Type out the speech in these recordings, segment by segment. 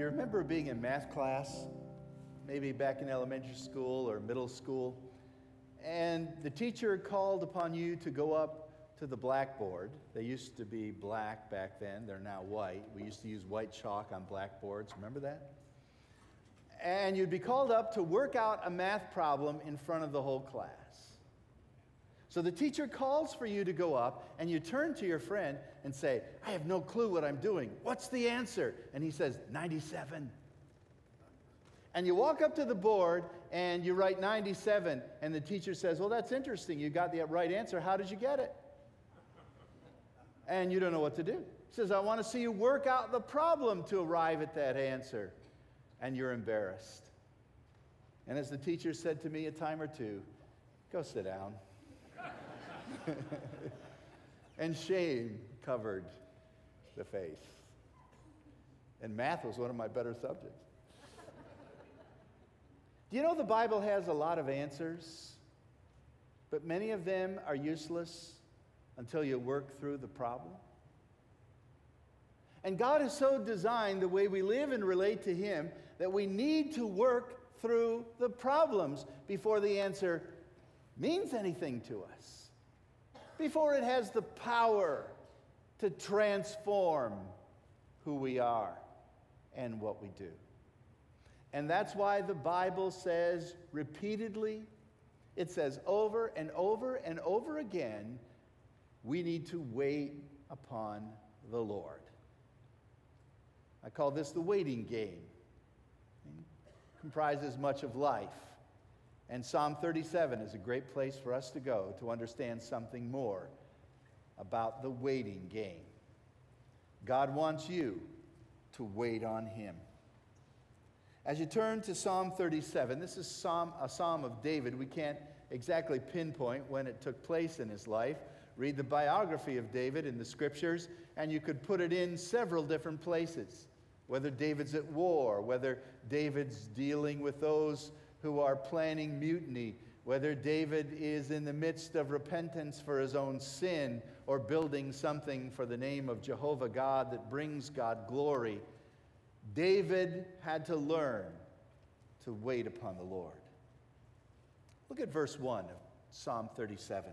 You remember being in math class, maybe back in elementary school or middle school, and the teacher called upon you to go up to the blackboard? They used to be black back then, they're now white. We used to use white chalk on blackboards. Remember that? And you'd be called up to work out a math problem in front of the whole class. So the teacher calls for you to go up, and you turn to your friend and say, I have no clue what I'm doing. What's the answer? And he says, 97. And you walk up to the board and you write 97, and the teacher says, Well, that's interesting. You got the right answer. How did you get it? And you don't know what to do. He says, I want to see you work out the problem to arrive at that answer. And you're embarrassed. And as the teacher said to me a time or two, go sit down. and shame covered the face. And math was one of my better subjects. Do you know the Bible has a lot of answers, but many of them are useless until you work through the problem? And God has so designed the way we live and relate to Him that we need to work through the problems before the answer means anything to us before it has the power to transform who we are and what we do. And that's why the Bible says repeatedly, it says over and over and over again, we need to wait upon the Lord. I call this the waiting game. It comprises much of life. And Psalm 37 is a great place for us to go to understand something more about the waiting game. God wants you to wait on Him. As you turn to Psalm 37, this is Psalm, a psalm of David. We can't exactly pinpoint when it took place in his life. Read the biography of David in the scriptures, and you could put it in several different places. Whether David's at war, whether David's dealing with those who are planning mutiny, whether David is in the midst of repentance for his own sin or building something for the name of Jehovah God that brings God glory, David had to learn to wait upon the Lord. Look at verse 1 of Psalm 37.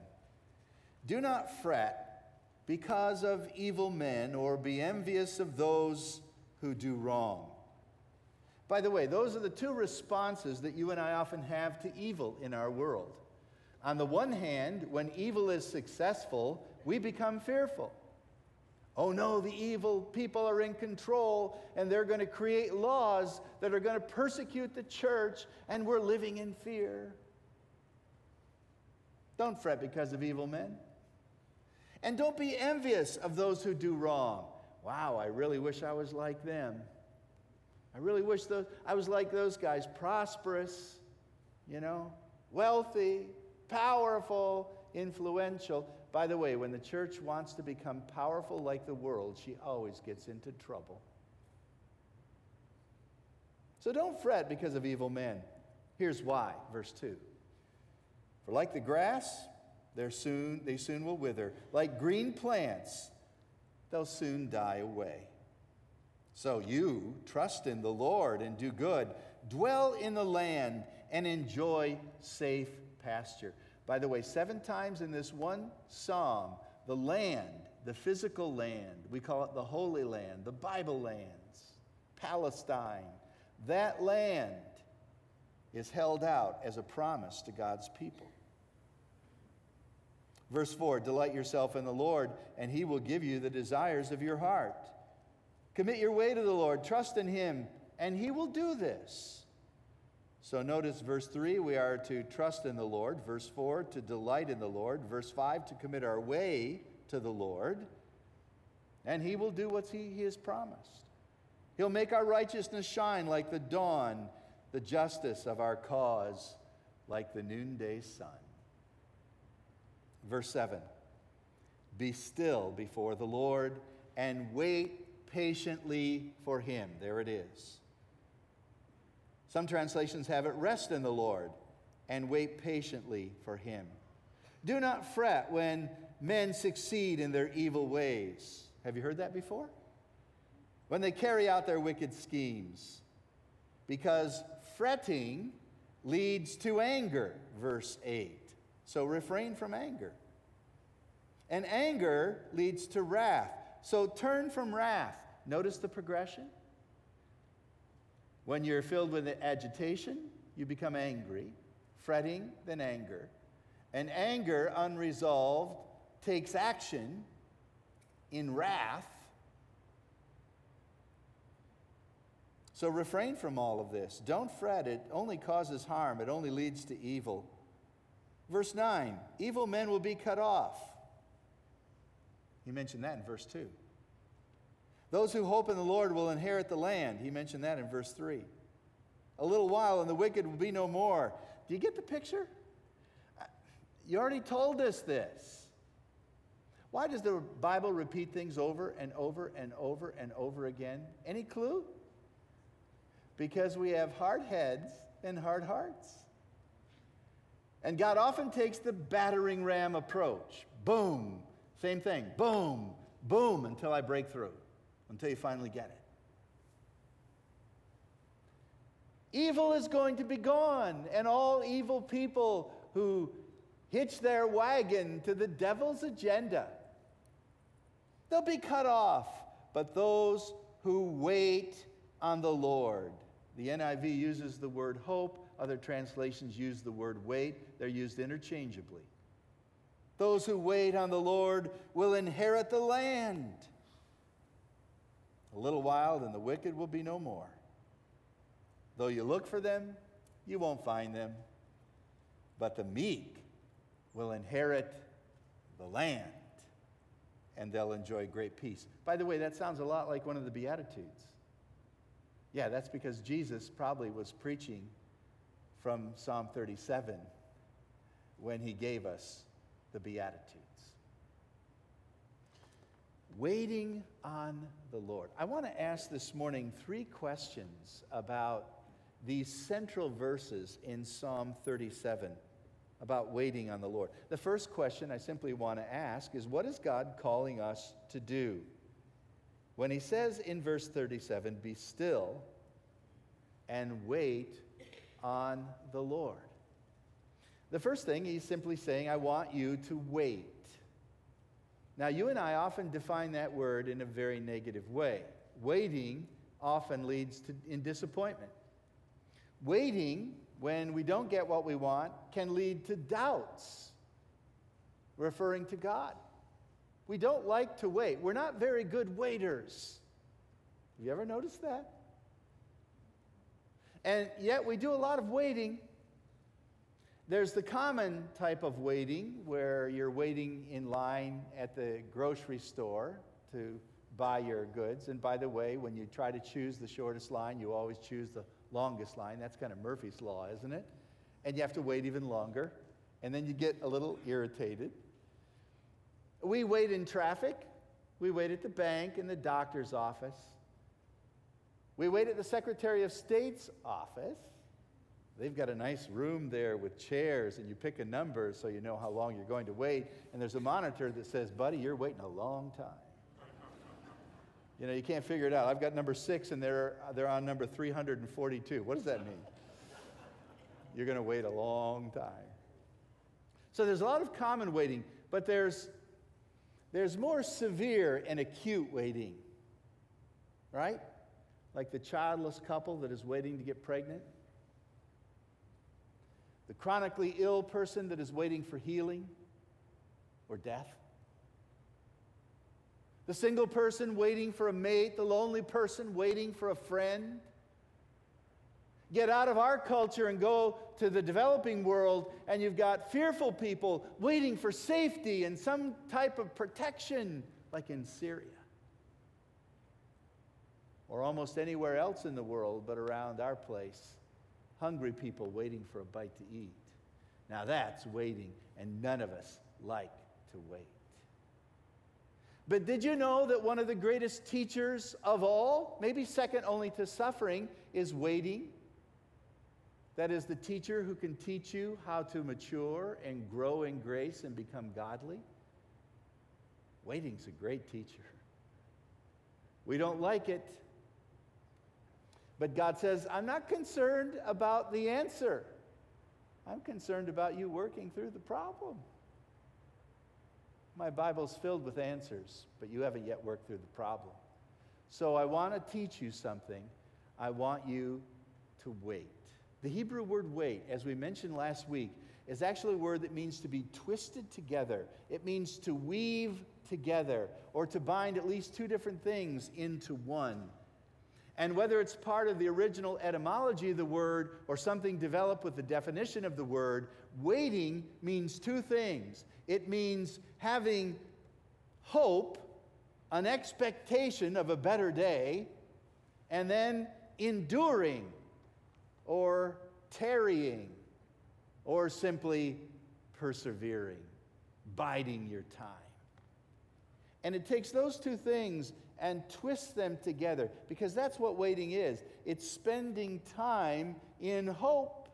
Do not fret because of evil men or be envious of those who do wrong by the way, those are the two responses that you and I often have to evil in our world. On the one hand, when evil is successful, we become fearful. Oh no, the evil people are in control and they're going to create laws that are going to persecute the church, and we're living in fear. Don't fret because of evil men. And don't be envious of those who do wrong. Wow, I really wish I was like them. I really wish those, I was like those guys prosperous, you know, wealthy, powerful, influential. By the way, when the church wants to become powerful like the world, she always gets into trouble. So don't fret because of evil men. Here's why, verse 2. For like the grass, they're soon, they soon will wither. Like green plants, they'll soon die away. So you trust in the Lord and do good. Dwell in the land and enjoy safe pasture. By the way, seven times in this one psalm, the land, the physical land, we call it the Holy Land, the Bible lands, Palestine, that land is held out as a promise to God's people. Verse 4 Delight yourself in the Lord, and he will give you the desires of your heart. Commit your way to the Lord, trust in Him, and He will do this. So notice verse 3, we are to trust in the Lord. Verse 4, to delight in the Lord. Verse 5, to commit our way to the Lord. And He will do what He, he has promised. He'll make our righteousness shine like the dawn, the justice of our cause like the noonday sun. Verse 7 Be still before the Lord and wait patiently for him. There it is. Some translations have it rest in the Lord and wait patiently for him. Do not fret when men succeed in their evil ways. Have you heard that before? when they carry out their wicked schemes. Because fretting leads to anger, verse 8. So refrain from anger. And anger leads to wrath. So turn from wrath. Notice the progression. When you're filled with agitation, you become angry, fretting, then anger. And anger, unresolved, takes action in wrath. So refrain from all of this. Don't fret. It only causes harm, it only leads to evil. Verse 9 evil men will be cut off. He mentioned that in verse 2. Those who hope in the Lord will inherit the land. He mentioned that in verse 3. A little while and the wicked will be no more. Do you get the picture? You already told us this. Why does the Bible repeat things over and over and over and over again? Any clue? Because we have hard heads and hard hearts. And God often takes the battering ram approach. Boom, same thing. Boom, boom, until I break through, until you finally get it. Evil is going to be gone, and all evil people who hitch their wagon to the devil's agenda, they'll be cut off. But those who wait on the Lord, the NIV uses the word hope, other translations use the word wait, they're used interchangeably. Those who wait on the Lord will inherit the land. A little while, and the wicked will be no more. Though you look for them, you won't find them. But the meek will inherit the land, and they'll enjoy great peace. By the way, that sounds a lot like one of the Beatitudes. Yeah, that's because Jesus probably was preaching from Psalm 37 when he gave us the Beatitudes. Waiting on the Lord. I want to ask this morning three questions about these central verses in Psalm 37 about waiting on the Lord. The first question I simply want to ask is what is God calling us to do? When he says in verse 37, be still and wait on the Lord. The first thing, he's simply saying, I want you to wait. Now, you and I often define that word in a very negative way. Waiting often leads to in disappointment. Waiting, when we don't get what we want, can lead to doubts, referring to God. We don't like to wait. We're not very good waiters. Have you ever noticed that? And yet we do a lot of waiting. There's the common type of waiting where you're waiting in line at the grocery store to buy your goods. And by the way, when you try to choose the shortest line, you always choose the longest line. That's kind of Murphy's Law, isn't it? And you have to wait even longer. And then you get a little irritated. We wait in traffic. We wait at the bank, and the doctor's office. We wait at the Secretary of State's office. They've got a nice room there with chairs, and you pick a number so you know how long you're going to wait. And there's a monitor that says, Buddy, you're waiting a long time. You know, you can't figure it out. I've got number six, and they're, they're on number 342. What does that mean? You're going to wait a long time. So there's a lot of common waiting, but there's, there's more severe and acute waiting, right? like the childless couple that is waiting to get pregnant, the chronically ill person that is waiting for healing or death, the single person waiting for a mate, the lonely person waiting for a friend. Get out of our culture and go to the developing world, and you've got fearful people waiting for safety and some type of protection, like in Syria or almost anywhere else in the world but around our place. Hungry people waiting for a bite to eat. Now that's waiting, and none of us like to wait. But did you know that one of the greatest teachers of all, maybe second only to suffering, is waiting? That is the teacher who can teach you how to mature and grow in grace and become godly. Waiting's a great teacher. We don't like it. But God says, I'm not concerned about the answer. I'm concerned about you working through the problem. My Bible's filled with answers, but you haven't yet worked through the problem. So I want to teach you something. I want you to wait. The Hebrew word wait, as we mentioned last week, is actually a word that means to be twisted together. It means to weave together or to bind at least two different things into one. And whether it's part of the original etymology of the word or something developed with the definition of the word, waiting means two things. It means having hope, an expectation of a better day, and then enduring or tarrying or simply persevering, biding your time. And it takes those two things and twist them together because that's what waiting is it's spending time in hope.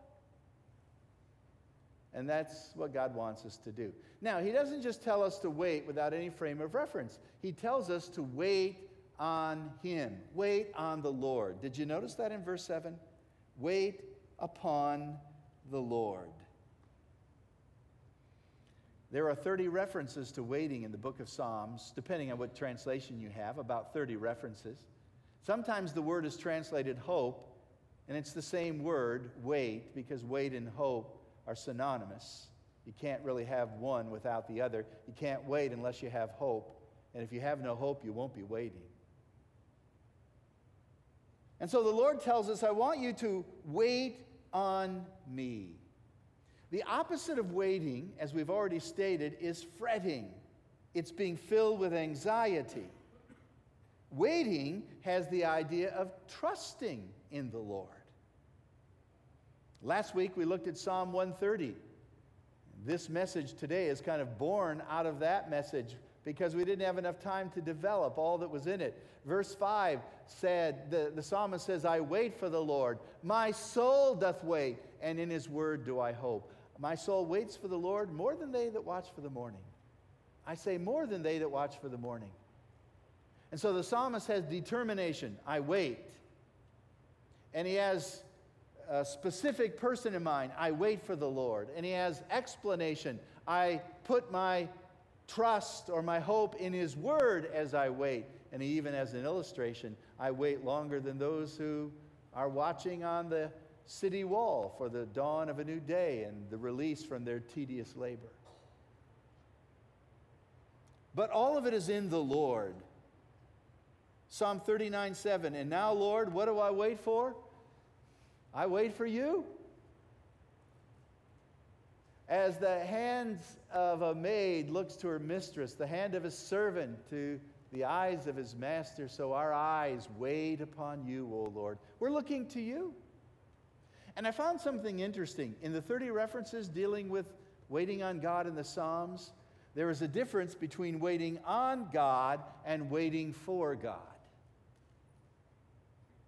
And that's what God wants us to do. Now, He doesn't just tell us to wait without any frame of reference, He tells us to wait on Him, wait on the Lord. Did you notice that in verse 7? Wait upon the Lord. There are 30 references to waiting in the book of Psalms, depending on what translation you have, about 30 references. Sometimes the word is translated hope, and it's the same word, wait, because wait and hope are synonymous. You can't really have one without the other. You can't wait unless you have hope. And if you have no hope, you won't be waiting. And so the Lord tells us, I want you to wait on me. The opposite of waiting, as we've already stated, is fretting. It's being filled with anxiety. Waiting has the idea of trusting in the Lord. Last week we looked at Psalm 130. This message today is kind of born out of that message because we didn't have enough time to develop all that was in it. Verse 5 said, the, the psalmist says, I wait for the Lord. My soul doth wait, and in his word do I hope. My soul waits for the Lord more than they that watch for the morning. I say more than they that watch for the morning. And so the psalmist has determination I wait. And he has a specific person in mind I wait for the Lord. And he has explanation I put my trust or my hope in his word as I wait. And he even has an illustration I wait longer than those who are watching on the city wall for the dawn of a new day and the release from their tedious labor. But all of it is in the Lord. Psalm 39 7. And now, Lord, what do I wait for? I wait for you. As the hands of a maid looks to her mistress, the hand of a servant to the eyes of his master, so our eyes wait upon you, O Lord. We're looking to you. And I found something interesting. In the 30 references dealing with waiting on God in the Psalms, there is a difference between waiting on God and waiting for God.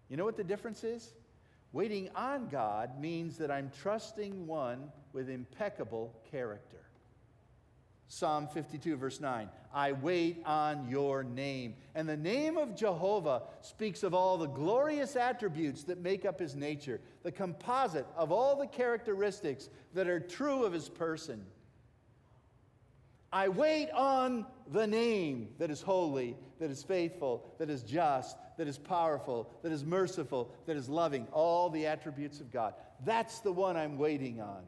You know what the difference is? Waiting on God means that I'm trusting one with impeccable character. Psalm 52, verse 9 I wait on your name. And the name of Jehovah speaks of all the glorious attributes that make up his nature, the composite of all the characteristics that are true of his person. I wait on the name that is holy, that is faithful, that is just, that is powerful, that is merciful, that is loving, all the attributes of God. That's the one I'm waiting on.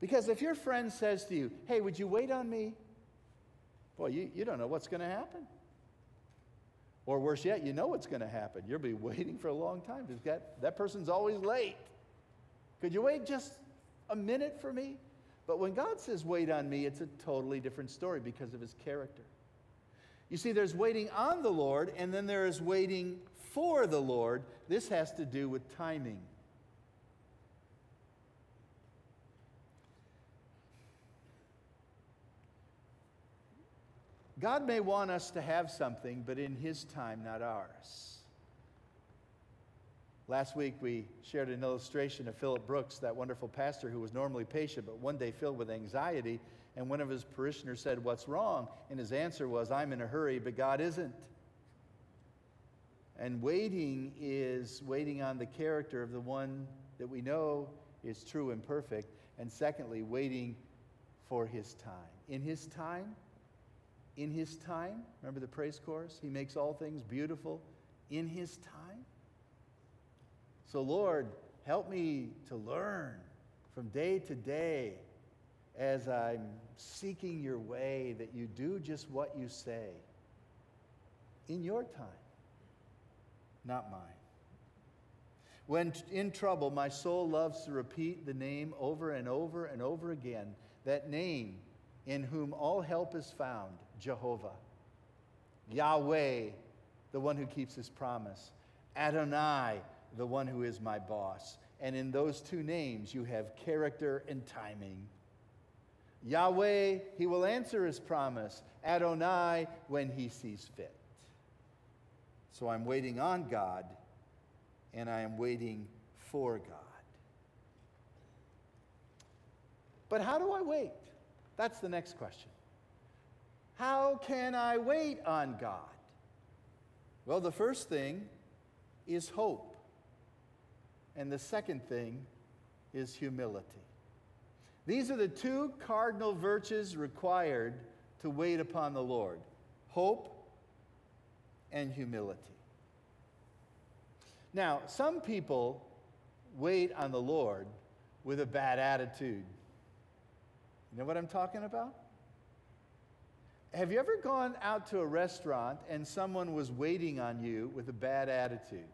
Because if your friend says to you, hey, would you wait on me? Boy, you, you don't know what's going to happen. Or worse yet, you know what's going to happen. You'll be waiting for a long time. That, that person's always late. Could you wait just a minute for me? But when God says wait on me, it's a totally different story because of his character. You see, there's waiting on the Lord, and then there is waiting for the Lord. This has to do with timing. God may want us to have something, but in His time, not ours. Last week, we shared an illustration of Philip Brooks, that wonderful pastor who was normally patient, but one day filled with anxiety. And one of his parishioners said, What's wrong? And his answer was, I'm in a hurry, but God isn't. And waiting is waiting on the character of the one that we know is true and perfect. And secondly, waiting for his time. In his time, in his time, remember the praise chorus? He makes all things beautiful in his time. So, Lord, help me to learn from day to day as I'm seeking your way that you do just what you say in your time, not mine. When in trouble, my soul loves to repeat the name over and over and over again, that name in whom all help is found Jehovah. Yahweh, the one who keeps his promise. Adonai, the one who is my boss. And in those two names, you have character and timing. Yahweh, he will answer his promise. Adonai, when he sees fit. So I'm waiting on God and I am waiting for God. But how do I wait? That's the next question. How can I wait on God? Well, the first thing is hope. And the second thing is humility. These are the two cardinal virtues required to wait upon the Lord hope and humility. Now, some people wait on the Lord with a bad attitude. You know what I'm talking about? Have you ever gone out to a restaurant and someone was waiting on you with a bad attitude?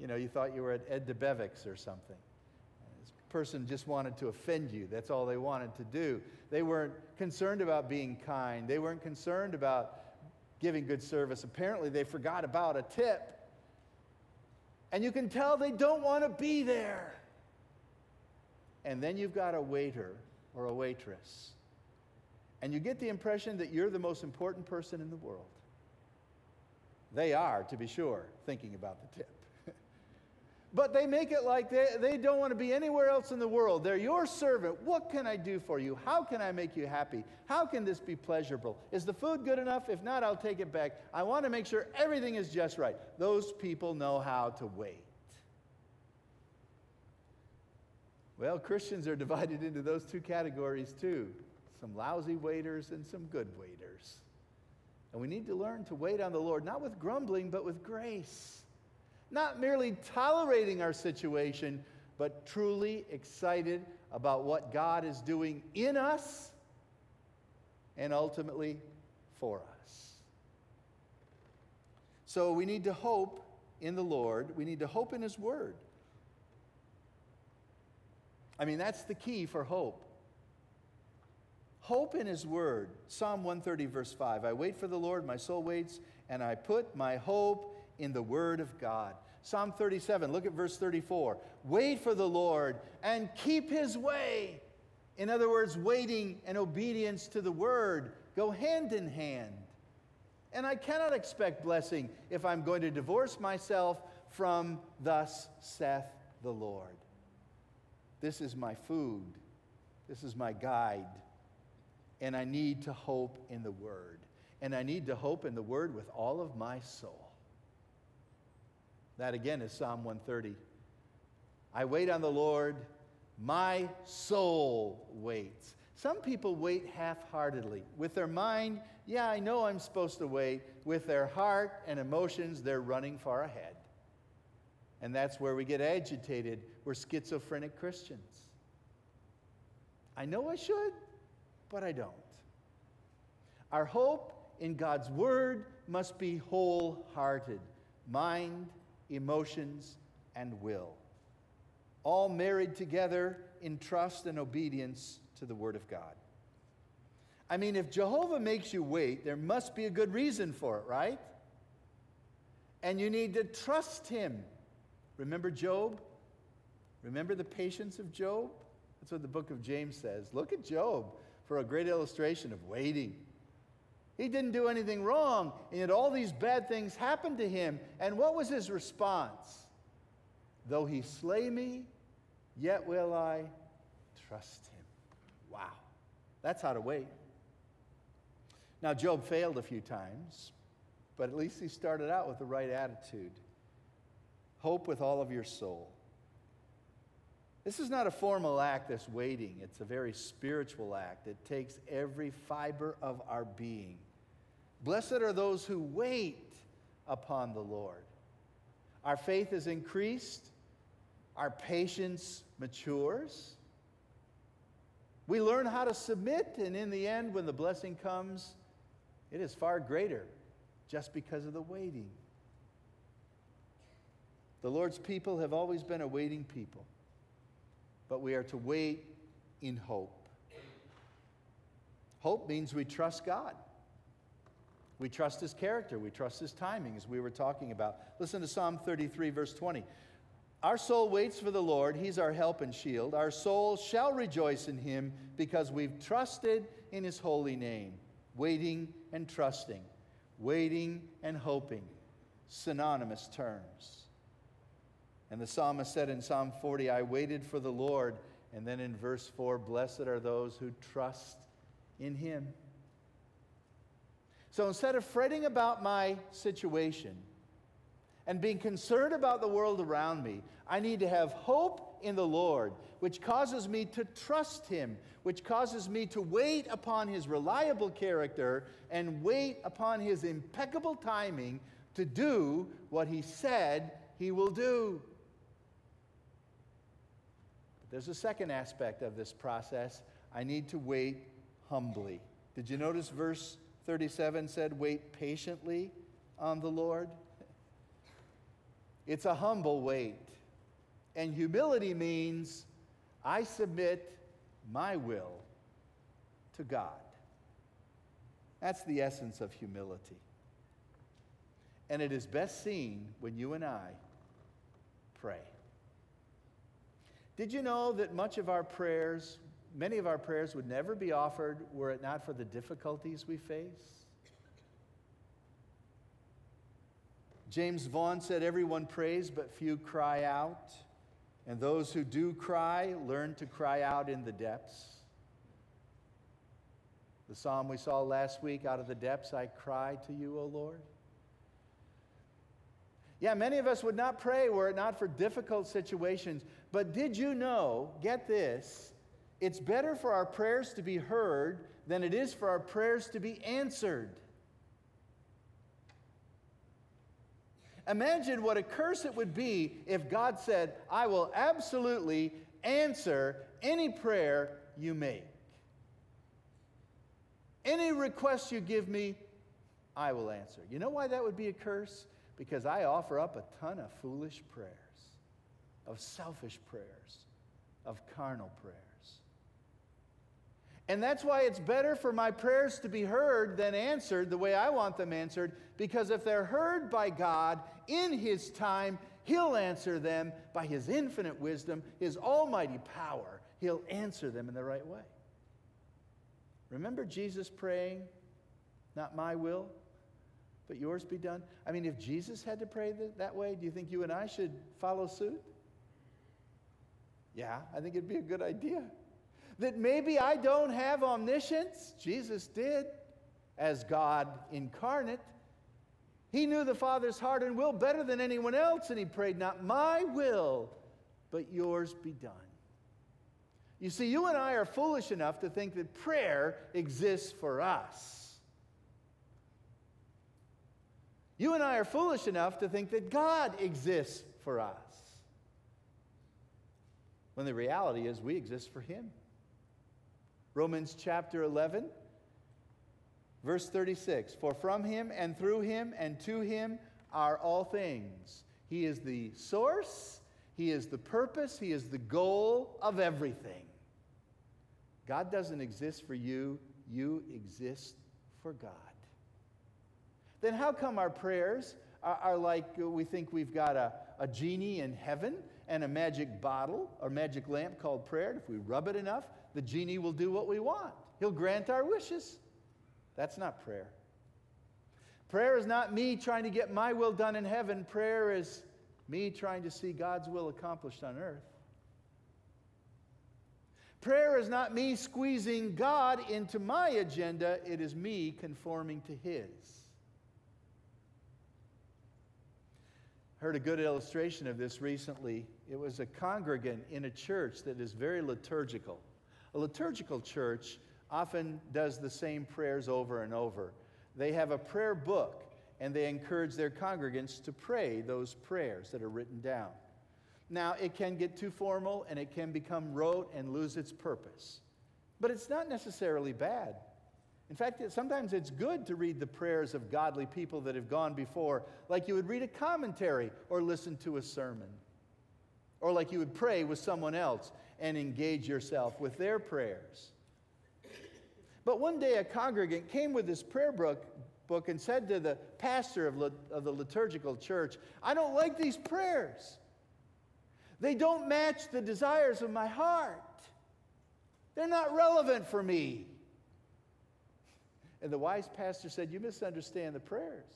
You know, you thought you were at Ed Debevic's or something. This person just wanted to offend you. That's all they wanted to do. They weren't concerned about being kind, they weren't concerned about giving good service. Apparently, they forgot about a tip. And you can tell they don't want to be there. And then you've got a waiter or a waitress. And you get the impression that you're the most important person in the world. They are, to be sure, thinking about the tip. but they make it like they, they don't want to be anywhere else in the world. They're your servant. What can I do for you? How can I make you happy? How can this be pleasurable? Is the food good enough? If not, I'll take it back. I want to make sure everything is just right. Those people know how to wait. Well, Christians are divided into those two categories too some lousy waiters and some good waiters. And we need to learn to wait on the Lord, not with grumbling, but with grace. Not merely tolerating our situation, but truly excited about what God is doing in us and ultimately for us. So we need to hope in the Lord, we need to hope in His Word. I mean, that's the key for hope. Hope in His Word. Psalm 130, verse 5. I wait for the Lord, my soul waits, and I put my hope in the Word of God. Psalm 37, look at verse 34. Wait for the Lord and keep His way. In other words, waiting and obedience to the Word go hand in hand. And I cannot expect blessing if I'm going to divorce myself from thus saith the Lord. This is my food. This is my guide. And I need to hope in the Word. And I need to hope in the Word with all of my soul. That again is Psalm 130. I wait on the Lord, my soul waits. Some people wait half heartedly. With their mind, yeah, I know I'm supposed to wait. With their heart and emotions, they're running far ahead. And that's where we get agitated. We're schizophrenic Christians. I know I should, but I don't. Our hope in God's Word must be wholehearted mind, emotions, and will, all married together in trust and obedience to the Word of God. I mean, if Jehovah makes you wait, there must be a good reason for it, right? And you need to trust Him Remember Job? Remember the patience of Job? That's what the book of James says. Look at Job for a great illustration of waiting. He didn't do anything wrong, and yet all these bad things happened to him. And what was his response? Though he slay me, yet will I trust him. Wow. That's how to wait. Now, Job failed a few times. But at least he started out with the right attitude. Hope with all of your soul. This is not a formal act, that's waiting. It's a very spiritual act. It takes every fiber of our being. Blessed are those who wait upon the Lord. Our faith is increased, our patience matures. We learn how to submit, and in the end, when the blessing comes, it is far greater just because of the waiting. The Lord's people have always been a waiting people, but we are to wait in hope. Hope means we trust God. We trust His character. We trust His timing, as we were talking about. Listen to Psalm 33, verse 20. Our soul waits for the Lord. He's our help and shield. Our soul shall rejoice in Him because we've trusted in His holy name. Waiting and trusting, waiting and hoping, synonymous terms. And the psalmist said in Psalm 40, I waited for the Lord. And then in verse 4, blessed are those who trust in Him. So instead of fretting about my situation and being concerned about the world around me, I need to have hope in the Lord, which causes me to trust Him, which causes me to wait upon His reliable character and wait upon His impeccable timing to do what He said He will do. But there's a second aspect of this process. I need to wait humbly. Did you notice verse 37 said, Wait patiently on the Lord. It's a humble wait. And humility means I submit my will to God. That's the essence of humility. And it is best seen when you and I pray. Did you know that much of our prayers many of our prayers would never be offered were it not for the difficulties we face. James Vaughan said, Everyone prays, but few cry out. And those who do cry learn to cry out in the depths. The psalm we saw last week, Out of the depths I cry to you, O Lord. Yeah, many of us would not pray were it not for difficult situations. But did you know, get this, it's better for our prayers to be heard than it is for our prayers to be answered. Imagine what a curse it would be if God said, I will absolutely answer any prayer you make. Any request you give me, I will answer. You know why that would be a curse? Because I offer up a ton of foolish prayers, of selfish prayers, of carnal prayers. And that's why it's better for my prayers to be heard than answered the way I want them answered, because if they're heard by God in His time, He'll answer them by His infinite wisdom, His almighty power. He'll answer them in the right way. Remember Jesus praying, Not my will, but yours be done? I mean, if Jesus had to pray that way, do you think you and I should follow suit? Yeah, I think it'd be a good idea that maybe I don't have omniscience. Jesus did as God incarnate. He knew the Father's heart and will better than anyone else, and he prayed, Not my will, but yours be done. You see, you and I are foolish enough to think that prayer exists for us. You and I are foolish enough to think that God exists for us. When the reality is, we exist for Him. Romans chapter 11, verse 36 For from him and through him and to him are all things. He is the source, he is the purpose, he is the goal of everything. God doesn't exist for you, you exist for God. Then how come our prayers are, are like we think we've got a, a genie in heaven and a magic bottle or magic lamp called prayer? And if we rub it enough, the genie will do what we want. He'll grant our wishes. That's not prayer. Prayer is not me trying to get my will done in heaven. Prayer is me trying to see God's will accomplished on earth. Prayer is not me squeezing God into my agenda, it is me conforming to His. heard a good illustration of this recently. It was a congregant in a church that is very liturgical. A liturgical church often does the same prayers over and over. They have a prayer book and they encourage their congregants to pray those prayers that are written down. Now, it can get too formal and it can become rote and lose its purpose. But it's not necessarily bad. In fact, sometimes it's good to read the prayers of godly people that have gone before, like you would read a commentary or listen to a sermon, or like you would pray with someone else and engage yourself with their prayers. But one day, a congregant came with this prayer book, book and said to the pastor of, of the liturgical church, I don't like these prayers. They don't match the desires of my heart. They're not relevant for me. And the wise pastor said, You misunderstand the prayers.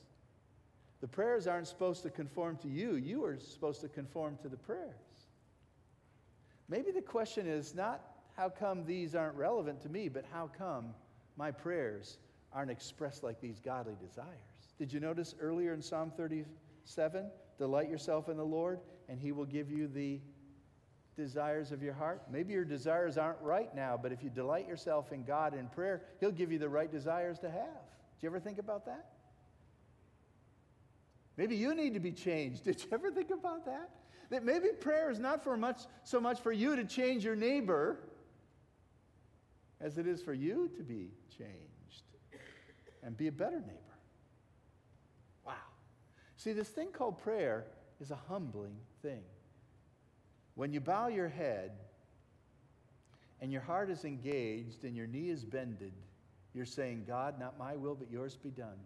The prayers aren't supposed to conform to you, you are supposed to conform to the prayers. Maybe the question is not how come these aren't relevant to me, but how come my prayers aren't expressed like these godly desires? Did you notice earlier in Psalm 37? Delight yourself in the Lord, and he will give you the desires of your heart. Maybe your desires aren't right now, but if you delight yourself in God in prayer, He'll give you the right desires to have. Did you ever think about that? Maybe you need to be changed. Did you ever think about that? That maybe prayer is not for much so much for you to change your neighbor as it is for you to be changed and be a better neighbor. Wow. See, this thing called prayer is a humbling thing. When you bow your head and your heart is engaged and your knee is bended, you're saying, God, not my will, but yours be done.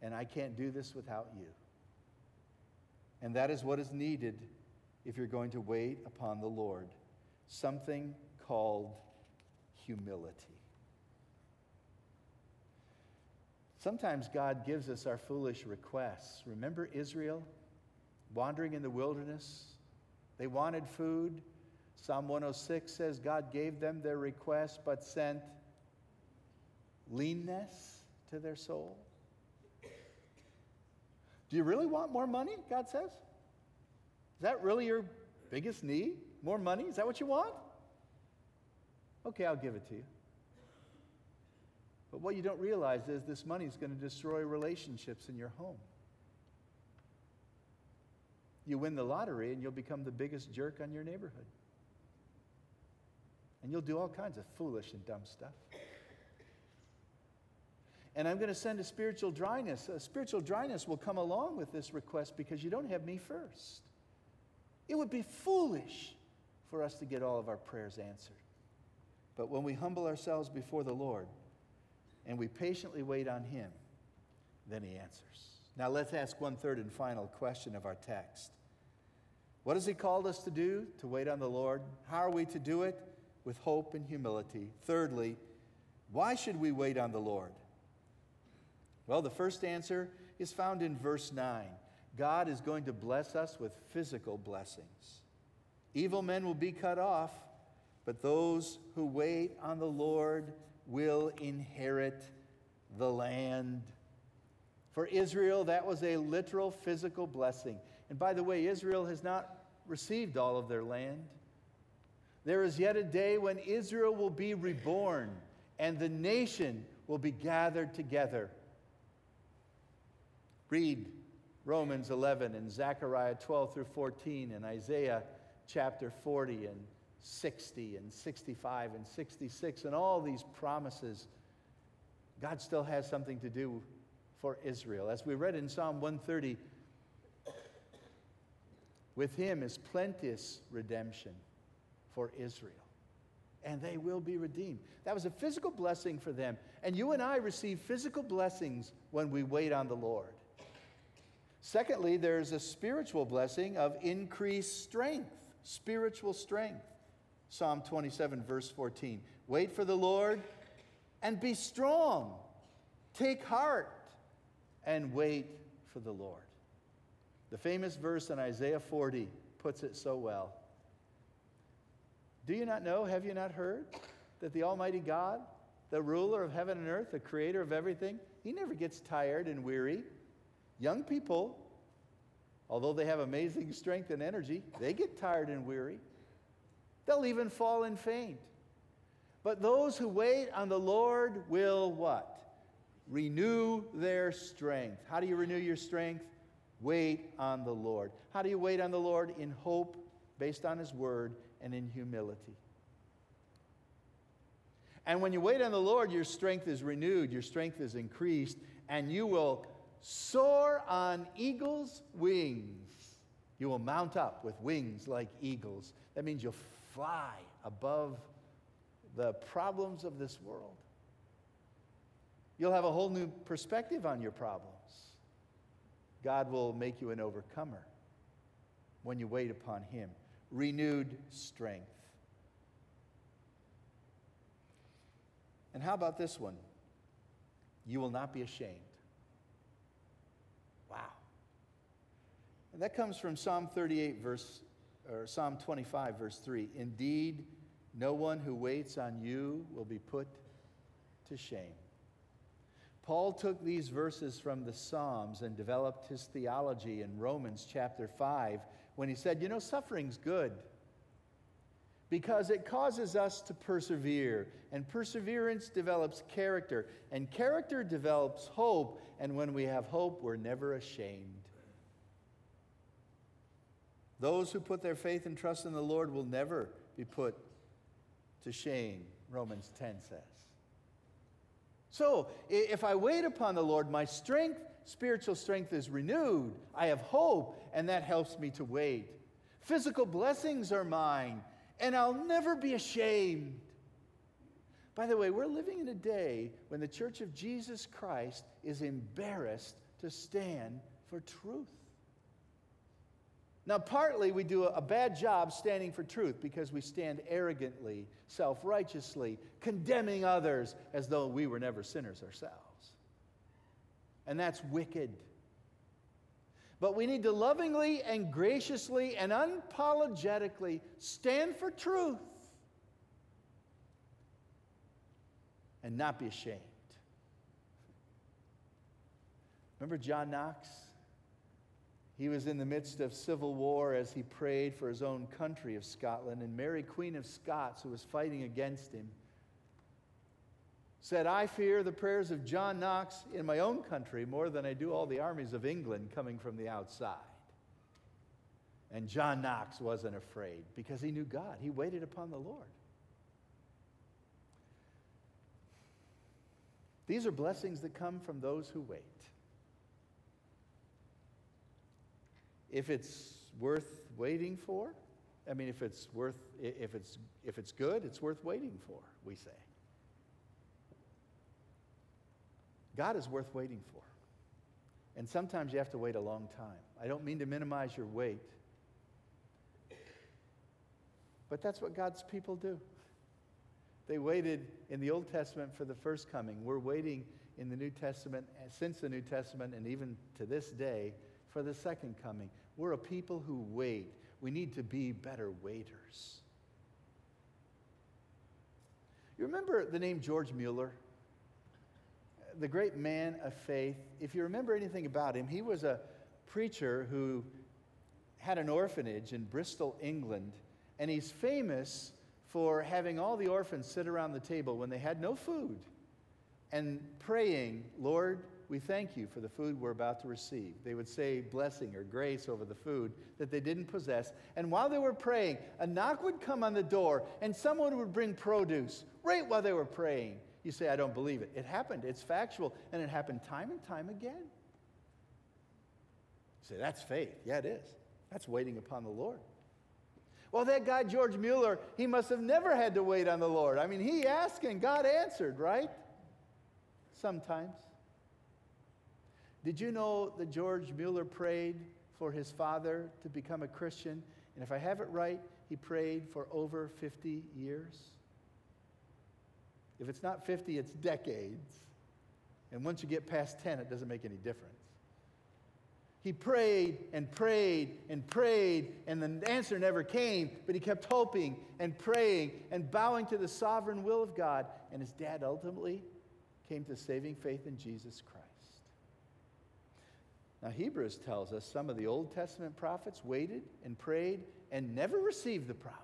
And I can't do this without you. And that is what is needed if you're going to wait upon the Lord something called humility. Sometimes God gives us our foolish requests. Remember Israel wandering in the wilderness? They wanted food. Psalm 106 says God gave them their request, but sent leanness to their soul. Do you really want more money? God says. Is that really your biggest need? More money? Is that what you want? Okay, I'll give it to you. But what you don't realize is this money is going to destroy relationships in your home. You win the lottery and you'll become the biggest jerk on your neighborhood. And you'll do all kinds of foolish and dumb stuff. And I'm going to send a spiritual dryness. A spiritual dryness will come along with this request because you don't have me first. It would be foolish for us to get all of our prayers answered. But when we humble ourselves before the Lord and we patiently wait on Him, then He answers. Now let's ask one third and final question of our text. What has He called us to do? To wait on the Lord. How are we to do it? With hope and humility. Thirdly, why should we wait on the Lord? Well, the first answer is found in verse 9. God is going to bless us with physical blessings. Evil men will be cut off, but those who wait on the Lord will inherit the land. For Israel, that was a literal physical blessing. And by the way, Israel has not received all of their land. There is yet a day when Israel will be reborn and the nation will be gathered together. Read Romans 11 and Zechariah 12 through 14 and Isaiah chapter 40 and 60 and 65 and 66 and all these promises. God still has something to do for Israel. As we read in Psalm 130, with him is plenteous redemption for Israel. And they will be redeemed. That was a physical blessing for them. And you and I receive physical blessings when we wait on the Lord. Secondly, there's a spiritual blessing of increased strength, spiritual strength. Psalm 27, verse 14. Wait for the Lord and be strong. Take heart and wait for the Lord. The famous verse in Isaiah 40 puts it so well. Do you not know, have you not heard, that the Almighty God, the ruler of heaven and earth, the creator of everything, he never gets tired and weary. Young people although they have amazing strength and energy, they get tired and weary. They'll even fall and faint. But those who wait on the Lord will what? Renew their strength. How do you renew your strength? Wait on the Lord. How do you wait on the Lord? In hope, based on His word, and in humility. And when you wait on the Lord, your strength is renewed, your strength is increased, and you will soar on eagle's wings. You will mount up with wings like eagles. That means you'll fly above the problems of this world. You'll have a whole new perspective on your problems. God will make you an overcomer when you wait upon Him. Renewed strength. And how about this one? You will not be ashamed. Wow. And that comes from Psalm 38, verse, or Psalm 25, verse 3. Indeed, no one who waits on you will be put to shame. Paul took these verses from the Psalms and developed his theology in Romans chapter 5 when he said, You know, suffering's good because it causes us to persevere, and perseverance develops character, and character develops hope, and when we have hope, we're never ashamed. Those who put their faith and trust in the Lord will never be put to shame, Romans 10 says. So, if I wait upon the Lord, my strength, spiritual strength, is renewed. I have hope, and that helps me to wait. Physical blessings are mine, and I'll never be ashamed. By the way, we're living in a day when the Church of Jesus Christ is embarrassed to stand for truth. Now, partly we do a bad job standing for truth because we stand arrogantly, self righteously, condemning others as though we were never sinners ourselves. And that's wicked. But we need to lovingly and graciously and unapologetically stand for truth and not be ashamed. Remember John Knox? He was in the midst of civil war as he prayed for his own country of Scotland, and Mary, Queen of Scots, who was fighting against him, said, I fear the prayers of John Knox in my own country more than I do all the armies of England coming from the outside. And John Knox wasn't afraid because he knew God. He waited upon the Lord. These are blessings that come from those who wait. If it's worth waiting for, I mean, if it's worth, if it's, if it's good, it's worth waiting for, we say. God is worth waiting for. And sometimes you have to wait a long time. I don't mean to minimize your wait, but that's what God's people do. They waited in the Old Testament for the first coming. We're waiting in the New Testament, since the New Testament, and even to this day, for the second coming. We're a people who wait. We need to be better waiters. You remember the name George Mueller? The great man of faith. If you remember anything about him, he was a preacher who had an orphanage in Bristol, England, and he's famous for having all the orphans sit around the table when they had no food and praying, Lord, we thank you for the food we're about to receive. They would say blessing or grace over the food that they didn't possess. And while they were praying, a knock would come on the door and someone would bring produce right while they were praying. You say, I don't believe it. It happened. It's factual. And it happened time and time again. You say, that's faith. Yeah, it is. That's waiting upon the Lord. Well, that guy, George Mueller, he must have never had to wait on the Lord. I mean, he asked and God answered, right? Sometimes. Did you know that George Mueller prayed for his father to become a Christian? And if I have it right, he prayed for over 50 years. If it's not 50, it's decades. And once you get past 10, it doesn't make any difference. He prayed and prayed and prayed, and the answer never came, but he kept hoping and praying and bowing to the sovereign will of God. And his dad ultimately came to saving faith in Jesus Christ. Now, Hebrews tells us some of the Old Testament prophets waited and prayed and never received the promise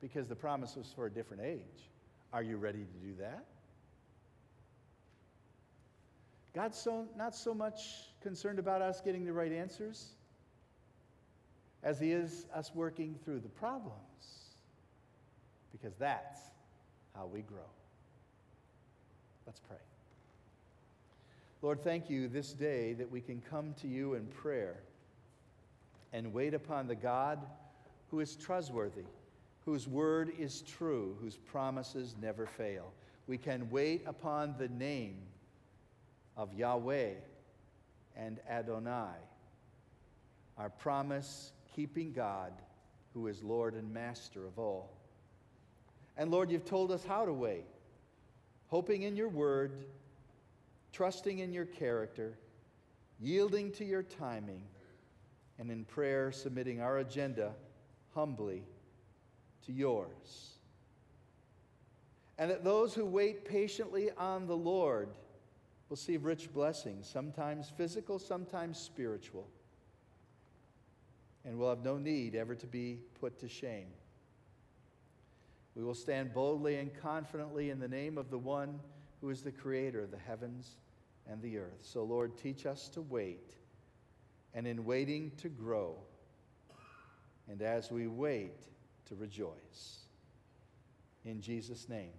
because the promise was for a different age. Are you ready to do that? God's so, not so much concerned about us getting the right answers as He is us working through the problems because that's how we grow. Let's pray. Lord, thank you this day that we can come to you in prayer and wait upon the God who is trustworthy, whose word is true, whose promises never fail. We can wait upon the name of Yahweh and Adonai, our promise keeping God who is Lord and Master of all. And Lord, you've told us how to wait, hoping in your word, trusting in your character, yielding to your timing, and in prayer submitting our agenda humbly to yours. And that those who wait patiently on the Lord will see rich blessings, sometimes physical, sometimes spiritual, and will have no need ever to be put to shame. We will stand boldly and confidently in the name of the one who is the creator of the heavens and the earth. So, Lord, teach us to wait, and in waiting to grow, and as we wait, to rejoice. In Jesus' name.